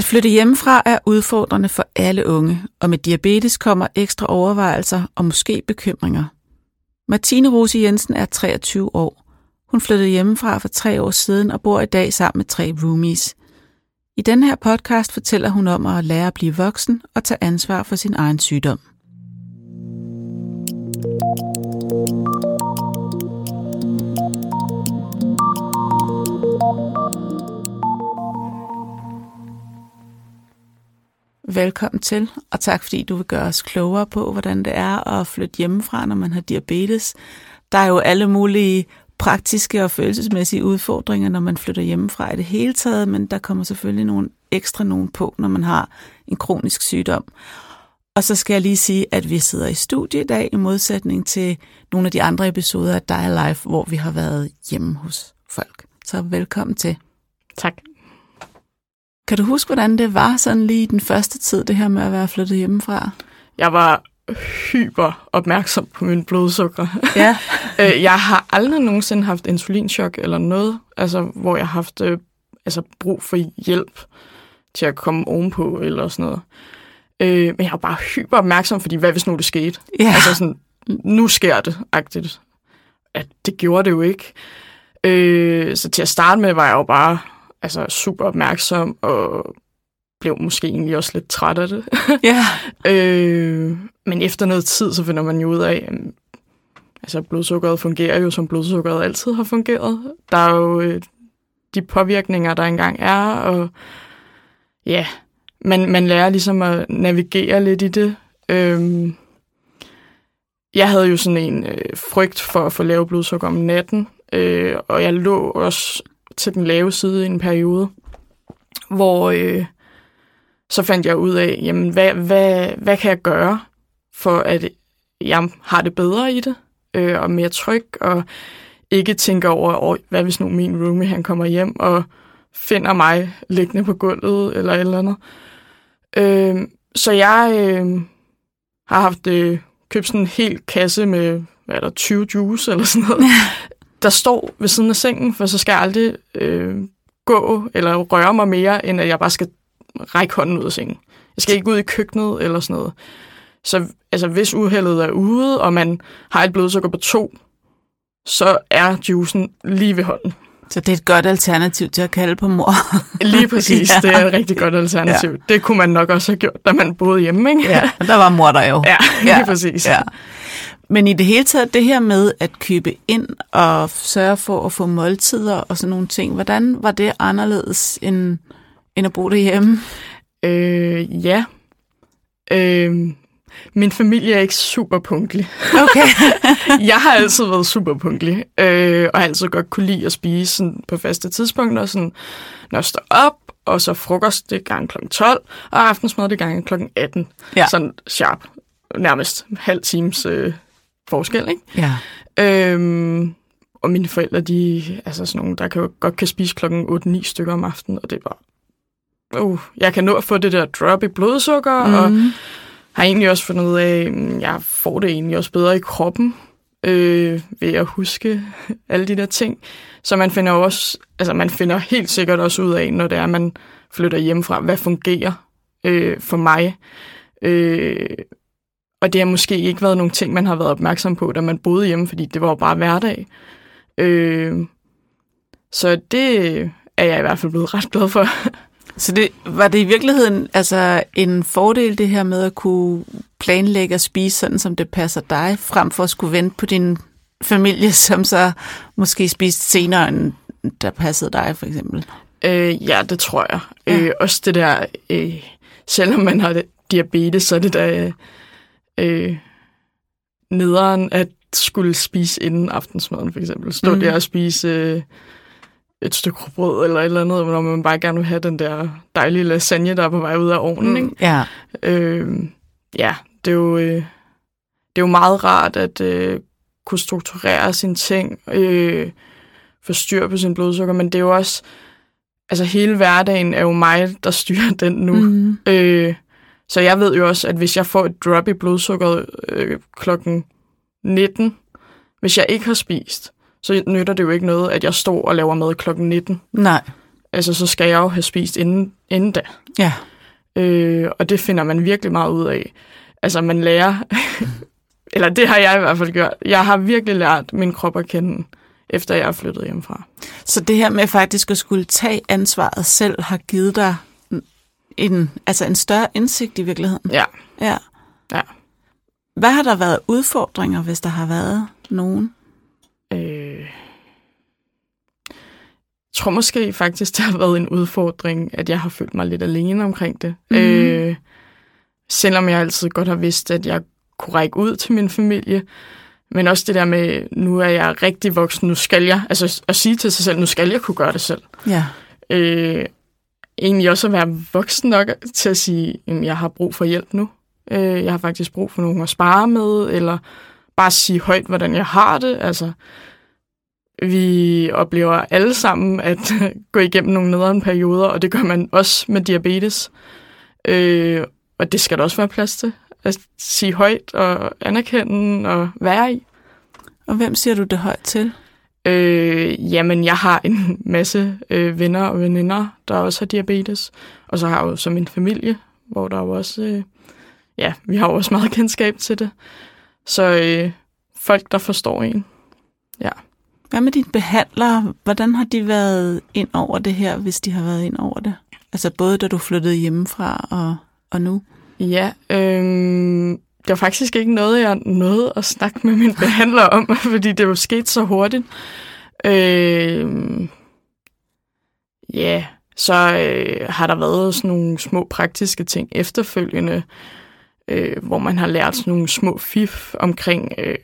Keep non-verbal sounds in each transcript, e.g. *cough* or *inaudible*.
At flytte hjemmefra er udfordrende for alle unge, og med diabetes kommer ekstra overvejelser og måske bekymringer. Martine Rose Jensen er 23 år. Hun flyttede hjemmefra for tre år siden og bor i dag sammen med tre roomies. I den her podcast fortæller hun om at lære at blive voksen og tage ansvar for sin egen sygdom. Velkommen til, og tak fordi du vil gøre os klogere på, hvordan det er at flytte hjemmefra, når man har diabetes. Der er jo alle mulige praktiske og følelsesmæssige udfordringer, når man flytter hjemmefra i det hele taget, men der kommer selvfølgelig nogle ekstra nogen på, når man har en kronisk sygdom. Og så skal jeg lige sige, at vi sidder i studie i dag, i modsætning til nogle af de andre episoder af Die Life, hvor vi har været hjemme hos folk. Så velkommen til. Tak. Kan du huske, hvordan det var sådan lige den første tid, det her med at være flyttet hjemmefra? Jeg var hyper opmærksom på min blodsukker. Ja. *laughs* Øh, jeg har aldrig nogensinde haft insulinchok eller noget, altså, hvor jeg har haft øh, altså, brug for hjælp til at komme ovenpå eller sådan noget. Øh, men jeg var bare hyper opmærksom, fordi hvad hvis nu det skete? Ja. Altså sådan, nu sker det, agtigt. At det gjorde det jo ikke. Øh, så til at starte med var jeg jo bare altså, super opmærksom og blev måske egentlig også lidt træt af det. *laughs* Ja. øh, men efter noget tid, så finder man jo ud af, at altså, blodsukkeret fungerer jo, som blodsukkeret altid har fungeret. Der er jo øh, de påvirkninger, der engang er, og ja, man, man lærer ligesom at navigere lidt i det. Øh, jeg havde jo sådan en øh, frygt for at få lave blodsukker om natten, øh, og jeg lå også til den lave side i en periode, hvor øh, så fandt jeg ud af, jamen, hvad, hvad, hvad kan jeg gøre, for at jeg har det bedre i det, øh, og mere tryg, og ikke tænker over, oh, hvad hvis nu min roomie han kommer hjem og finder mig liggende på gulvet, eller et eller andet. Øh, så jeg øh, har haft øh, købt sådan en hel kasse med, hvad er der, 20 juice eller sådan noget, *laughs* der står ved siden af sengen, for så skal jeg aldrig øh, gå eller røre mig mere, end at jeg bare skal række hånden ud af sengen. Jeg skal ikke ud i køkkenet eller sådan noget. Så altså, hvis uheldet er ude, og man har et blodsukker på to, så er juicen lige ved hånden. Så det er et godt alternativ til at kalde på mor. *laughs* Lige præcis, Ja. det er et rigtig godt alternativ. Ja. Det kunne man nok også have gjort, da man boede hjemme, ikke? Ja, og der var mor der jo. *laughs* ja lige Ja. præcis. Ja. Men i det hele taget, det her med at købe ind og sørge for at få måltider og sådan nogle ting, hvordan var det anderledes end, end at bo derhjemme? Øh, ja. Øh, min familie er ikke super punktlig. Okay. *laughs* jeg har altid været super punktlig, øh, og har altid godt kunne lide at spise sådan, på faste tidspunkter, sådan, når jeg står op, og så frokost det gang kl. 12, og aftensmad det gang kl. 18. Ja. Sådan sharp. Nærmest halv times øh, forskel, ikke? Ja. Øhm, og mine forældre, de altså sådan nogle, der kan godt kan spise klokken 8-9 stykker om aftenen, og det er bare... Uh, jeg kan nå at få det der drop i blodsukker, mm. og Mm. har egentlig også fundet ud af, at jeg får det egentlig også bedre i kroppen, øh, ved at huske *laughs* alle de der ting. Så man finder også, altså man finder helt sikkert også ud af, når det er, man flytter hjemmefra, hvad fungerer øh, for mig. Øh, og det har måske ikke været nogle ting, man har været opmærksom på, da man boede hjemme, fordi det var jo bare hverdag. Øh, så det er jeg i hvert fald blevet ret glad for. *laughs* Så det, var det i virkeligheden altså en fordel, det her med at kunne planlægge og spise sådan, som det passer dig, frem for at skulle vente på din familie, *laughs* som så måske spiste senere, end der passede dig, for eksempel? Øh, ja, det tror jeg. Ja. Ja. Øh, også det der, øh, selvom man har diabetes, så er det der øh, nederen at skulle spise inden aftensmaden, for eksempel. Stå mm. der og spise øh, et stykke brød eller et eller andet, når man bare gerne vil have den der dejlige lasagne, der er på vej ud af ovnen. Ikke? Ja. Øh, ja, det er jo, øh, det er jo meget rart at øh, kunne strukturere sine ting, øh, få styr på sin blodsukker, men det er jo også, altså hele hverdagen er jo mig, der styrer den nu. Mm. Mm. Øh, så jeg ved jo også, at hvis jeg får et drop i blodsukkeret øh, klokken 19, hvis jeg ikke har spist, så nytter det jo ikke noget, at jeg står og laver mad klokken 19. Nej. altså så skal jeg jo have spist inden, inden da. Ja. Øh, og det finder man virkelig meget ud af. Altså man lærer, *laughs* eller det har jeg i hvert fald gjort. Jeg har virkelig lært min krop at kende, efter jeg er flyttet hjemmefra. Så det her med faktisk at skulle tage ansvaret selv, har givet dig en, altså en større indsigt i virkeligheden? Ja. Ja. Ja. Hvad har der været udfordringer, hvis der har været nogen? Øh, jeg tror måske faktisk, *laughs* det har været en udfordring, at jeg har følt mig lidt alene omkring det. Mhm. Øh, selvom jeg altid godt har vidst, at jeg kunne række ud til min familie. Men også det der med, nu er jeg rigtig voksen, nu skal jeg, altså at sige til sig selv, nu skal jeg kunne gøre det selv. Ja. Øh, egentlig også at være voksen nok til at sige, at jeg har brug for hjælp nu. Øh, jeg har faktisk brug for nogen at spare med, eller bare sige højt, hvordan jeg har det. Altså, vi oplever alle sammen at *laughs* gå igennem nogle nederen perioder, og det gør man også med diabetes. Øh, og det skal der også være plads til. At sige højt og anerkende og være i. Og hvem siger du det højt til? Øh, jamen, jeg har en *laughs* masse øh, venner og veninder, der også har diabetes. Og så har jeg jo så min familie, hvor der jo også... Øh, ja, vi har jo også meget *laughs* kendskab til det. Så øh, folk, der forstår en. Ja. Hvad med dine behandlere? Hvordan har de været ind over det her, hvis de har været ind over det? Altså både da du flyttede hjemmefra og, og nu? Ja, øh, det var faktisk ikke noget, jeg nåede at snakke med min behandler om, *laughs* fordi det var sket så hurtigt. Øh, ja, så øh, har der været sådan nogle små praktiske ting efterfølgende, øh, hvor man har lært sådan nogle små fif omkring... Øh,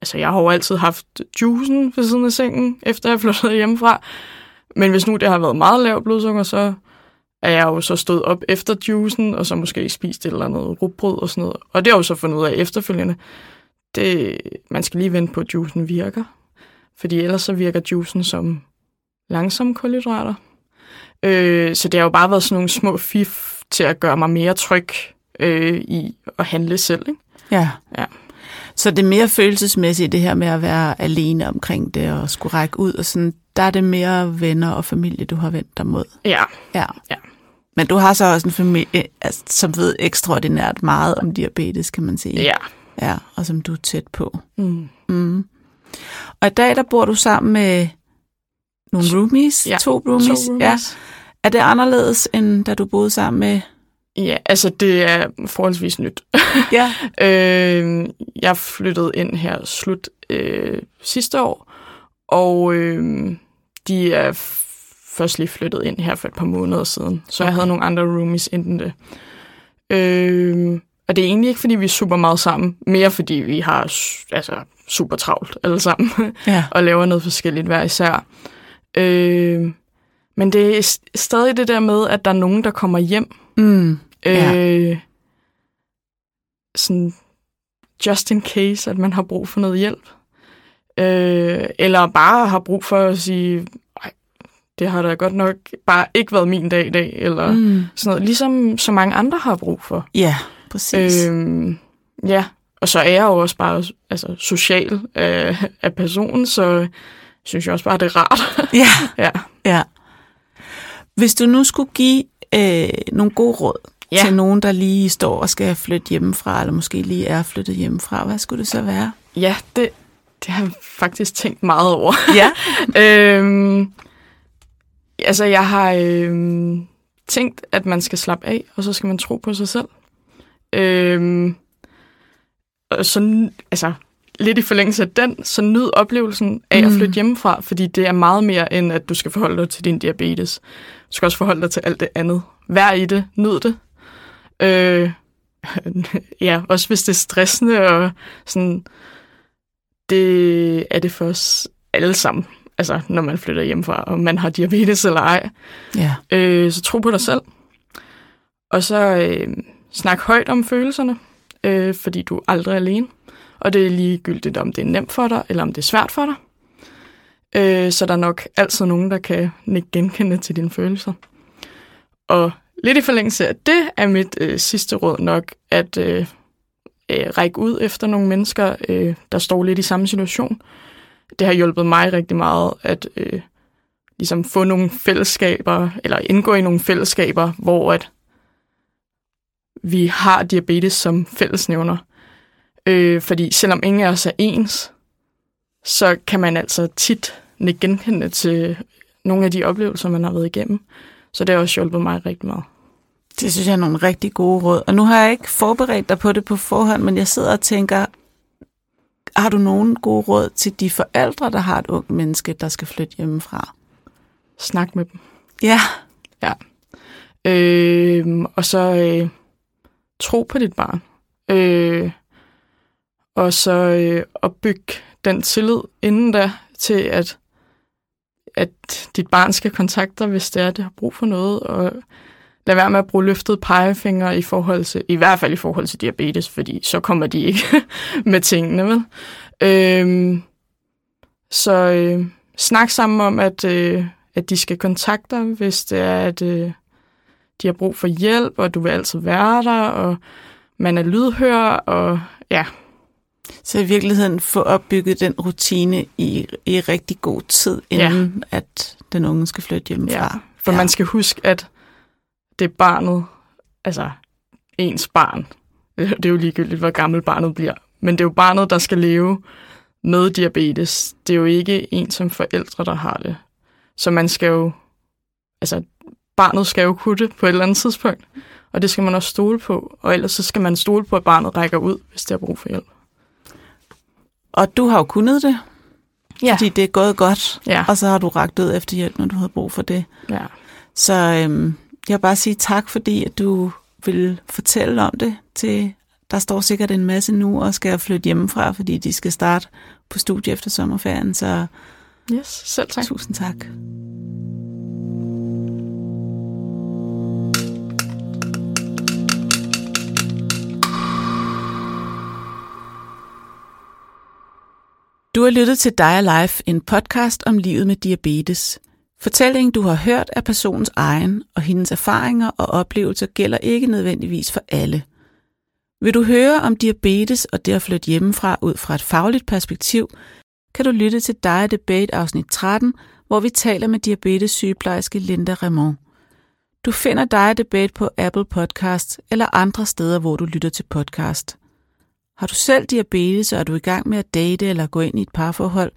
altså, jeg har jo altid haft juicen ved siden af sengen, efter jeg flyttede hjemmefra. Men hvis nu det har været meget lavt blodsukker, så er jeg jo så stået op efter juicen, og så måske spist et eller andet rugbrød og sådan noget. Og det har jeg jo så fundet ud af efterfølgende. Det, man skal lige vente på, at juicen virker. Fordi ellers så virker juicen som langsomme kulhydrater. Øh, så det har jo bare været sådan nogle små fif til at gøre mig mere tryg øh, i at handle selv. Ikke? Ja. Ja. Så det er mere følelsesmæssigt, det her med at være alene omkring det og skulle række ud og sådan, der er det mere venner og familie, du har vendt dig mod. Ja, Ja. Ja. Men du har så også en familie, altså, som ved ekstraordinært meget om diabetes, kan man sige. ja. Ja, og som du er tæt på. Mm. Mm. Og i dag, der bor du sammen med nogle roomies, Ja, to roomies. To roomies. Ja. Er det anderledes, end da du boede sammen med... Ja, altså det er forholdsvis nyt. Ja. *laughs* øh, jeg flyttede ind her slut øh, sidste år, og øh, de er først lige flyttet ind her for et par måneder siden. Så jeg havde nogle andre roomies inden det. Øh, og det er egentlig ikke, fordi vi er super meget sammen, mere fordi vi har altså, super travlt alle sammen, *laughs* Ja. og laver noget forskelligt hver især. Øh, men det er stadig det der med, at der er nogen, der kommer hjem, Mm. Ja. Øh, sådan just in case, at man har brug for noget hjælp. Øh, eller bare har brug for at sige, "Ej, det har da godt nok bare ikke været min dag i dag, eller mm. Sådan noget. Ligesom så mange andre har brug for. Ja, præcis. Øh. Øh, ja, og så er jeg jo også bare altså, social af, af personen, så synes jeg også bare, det er rart. *laughs* Ja, *laughs* ja. ja. Hvis du nu skulle give øh, nogle gode råd ja. til nogen, der lige står og skal flytte hjemmefra, eller måske lige er flyttet hjemmefra, hvad skulle det så være? ja, det, det har jeg faktisk tænkt meget over. Ja. *laughs* øhm, altså, jeg har øhm, tænkt, at man skal slappe af, og så skal man tro på sig selv. Øhm, og så, altså, lidt i forlængelse af den, så nyd oplevelsen af mm. at flytte hjemmefra, fordi det er meget mere, end at du skal forholde dig til din diabetes. Du skal også forholde dig til alt det andet. Vær i det. Nyd det. Øh, *laughs* ja, også hvis det er stressende, og sådan, det er det for os alle sammen. Altså, når man flytter hjemmefra, og man har diabetes eller ej. Ja. Øh, så tro på dig selv. Og så øh, snak højt om følelserne, øh, fordi du er aldrig alene. Og det er ligegyldigt, om det er nemt for dig, eller om det er svært for dig. Øh, så der er nok altid nogen, der kan nikke genkende til dine følelser. Og lidt i forlængelse af det er mit øh, sidste råd nok, at øh, øh, række ud efter nogle mennesker, øh, der står lidt i samme situation. Det har hjulpet mig rigtig meget, at øh, ligesom få nogle fællesskaber, eller indgå i nogle fællesskaber, hvor at vi har diabetes som fællesnævner. Øh, fordi selvom ingen af os er ens, så kan man altså tit genkende til nogle af de oplevelser, man har været igennem. Så det har også hjulpet mig rigtig meget. Det synes jeg er nogle rigtig gode råd. Og nu har jeg ikke forberedt dig på det på forhånd, men jeg sidder og tænker, har du nogen gode råd til de forældre, der har et ungt menneske, der skal flytte hjemmefra? Snak med dem. Ja. Ja. Øh, og så øh, tro på dit barn. Øh, og så øh, opbygge den tillid inden da til, at, at dit barn skal kontakte dig, hvis det er, det har brug for noget. Og lad være med at bruge løftet pegefinger i forhold til, i hvert fald i forhold til diabetes, fordi så kommer de ikke *laughs* med tingene, vel? Øhm, så øh, snak sammen om, at, øh, at de skal kontakte dig, hvis det er, at øh, de har brug for hjælp, og du vil altid være der, og man er lydhør, og ja. Så i virkeligheden få opbygget den rutine i, i rigtig god tid, inden ja. at den unge skal flytte hjemmefra. Ja, for ja. man skal huske, at det er barnet, altså ens barn. *laughs* Det er jo ligegyldigt, hvor gammel barnet bliver. Men det er jo barnet, der skal leve med diabetes. Det er jo ikke en som forældre, der har det. Så man skal jo, altså barnet skal jo kunne det på et eller andet tidspunkt. Og det skal man også stole på. Og ellers så skal man stole på, at barnet rækker ud, hvis det har brug for hjælp. Og du har jo kunnet det, ja. fordi det er gået godt. Ja. Og så har du ragt ud efter hjælp, når du havde brug for det. Ja. Så øhm, jeg vil bare sige tak, fordi at du vil fortælle om det til der står sikkert en masse nu og skal flytte hjemmefra, fordi de skal starte på studie efter sommerferien. Så yes, selv tak. Tusind tak. Du har lyttet til Dig Life, en podcast om livet med diabetes. Fortællingen, du har hørt, er personens egen, og hendes erfaringer og oplevelser gælder ikke nødvendigvis for alle. Vil du høre om diabetes og det at flytte hjemmefra ud fra et fagligt perspektiv, kan du lytte til Dig Debate afsnit 13, hvor vi taler med diabetes sygeplejerske Linda Raymond. Du finder Dig Debate på Apple Podcast eller andre steder, hvor du lytter til podcast. Har du selv diabetes, og er du i gang med at date eller gå ind i et parforhold,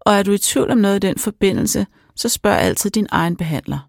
og er du i tvivl om noget i den forbindelse, så spørg altid din egen behandler.